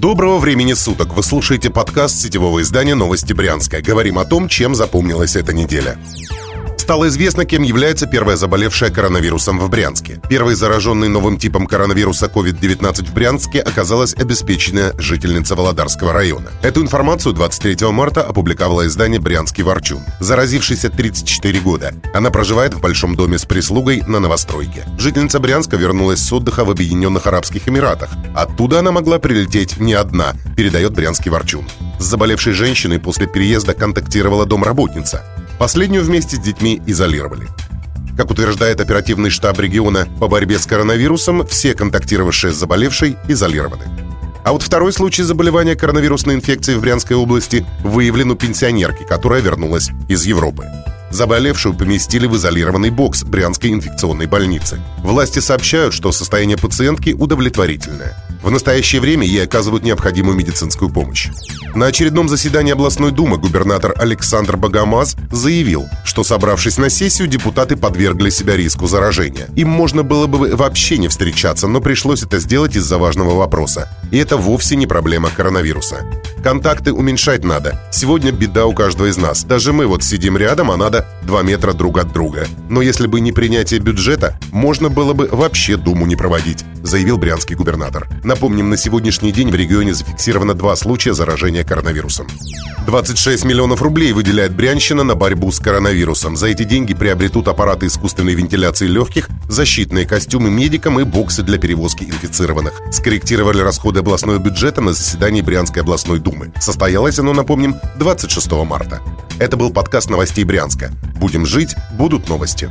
Доброго времени суток! Вы слушаете подкаст сетевого издания «Новости Брянска». Говорим о том, чем запомнилась эта неделя. Стало известно, кем является первая заболевшая коронавирусом в Брянске. Первой зараженной новым типом коронавируса COVID-19 в Брянске оказалась обеспеченная жительница Володарского района. Эту информацию 23 марта опубликовало издание «Брянский ворчун». Заразившийся 34 года. Она проживает в большом доме с прислугой на новостройке. Жительница Брянска вернулась с отдыха в Объединенных Арабских Эмиратах. Оттуда она могла прилететь не одна, передает «Брянский ворчун». С заболевшей женщиной после переезда контактировала домработница. Последнюю вместе с детьми изолировали. Как утверждает оперативный штаб региона по борьбе с коронавирусом, все контактировавшие с заболевшей изолированы. А вот второй случай заболевания коронавирусной инфекцией в Брянской области выявлен у пенсионерки, которая вернулась из Европы. Заболевшую поместили в изолированный бокс Брянской инфекционной больницы. Власти сообщают, что состояние пациентки удовлетворительное. В настоящее время ей оказывают необходимую медицинскую помощь. На очередном заседании областной думы губернатор Александр Богомаз заявил, что собравшись на сессию, депутаты подвергли себя риску заражения. Им можно было бы вообще не встречаться, но пришлось это сделать из-за важного вопроса. И это вовсе не проблема коронавируса. Контакты уменьшать надо. Сегодня беда у каждого из нас. Даже мы вот сидим рядом, а надо 2 метра друг от друга. Но если бы не принятие бюджета, можно было бы вообще Думу не проводить, заявил брянский губернатор. Напомним, на сегодняшний день в регионе зафиксировано два случая заражения коронавирусом. 26 миллионов рублей выделяет Брянщина на борьбу с коронавирусом. За эти деньги приобретут аппараты искусственной вентиляции легких, защитные костюмы медикам и боксы для перевозки инфицированных. Скорректировали расходы областного бюджета на заседании Брянской областной думы. Думы. Состоялось оно, напомним, 26 марта. Это был подкаст новостей Брянска. Будем жить, будут новости.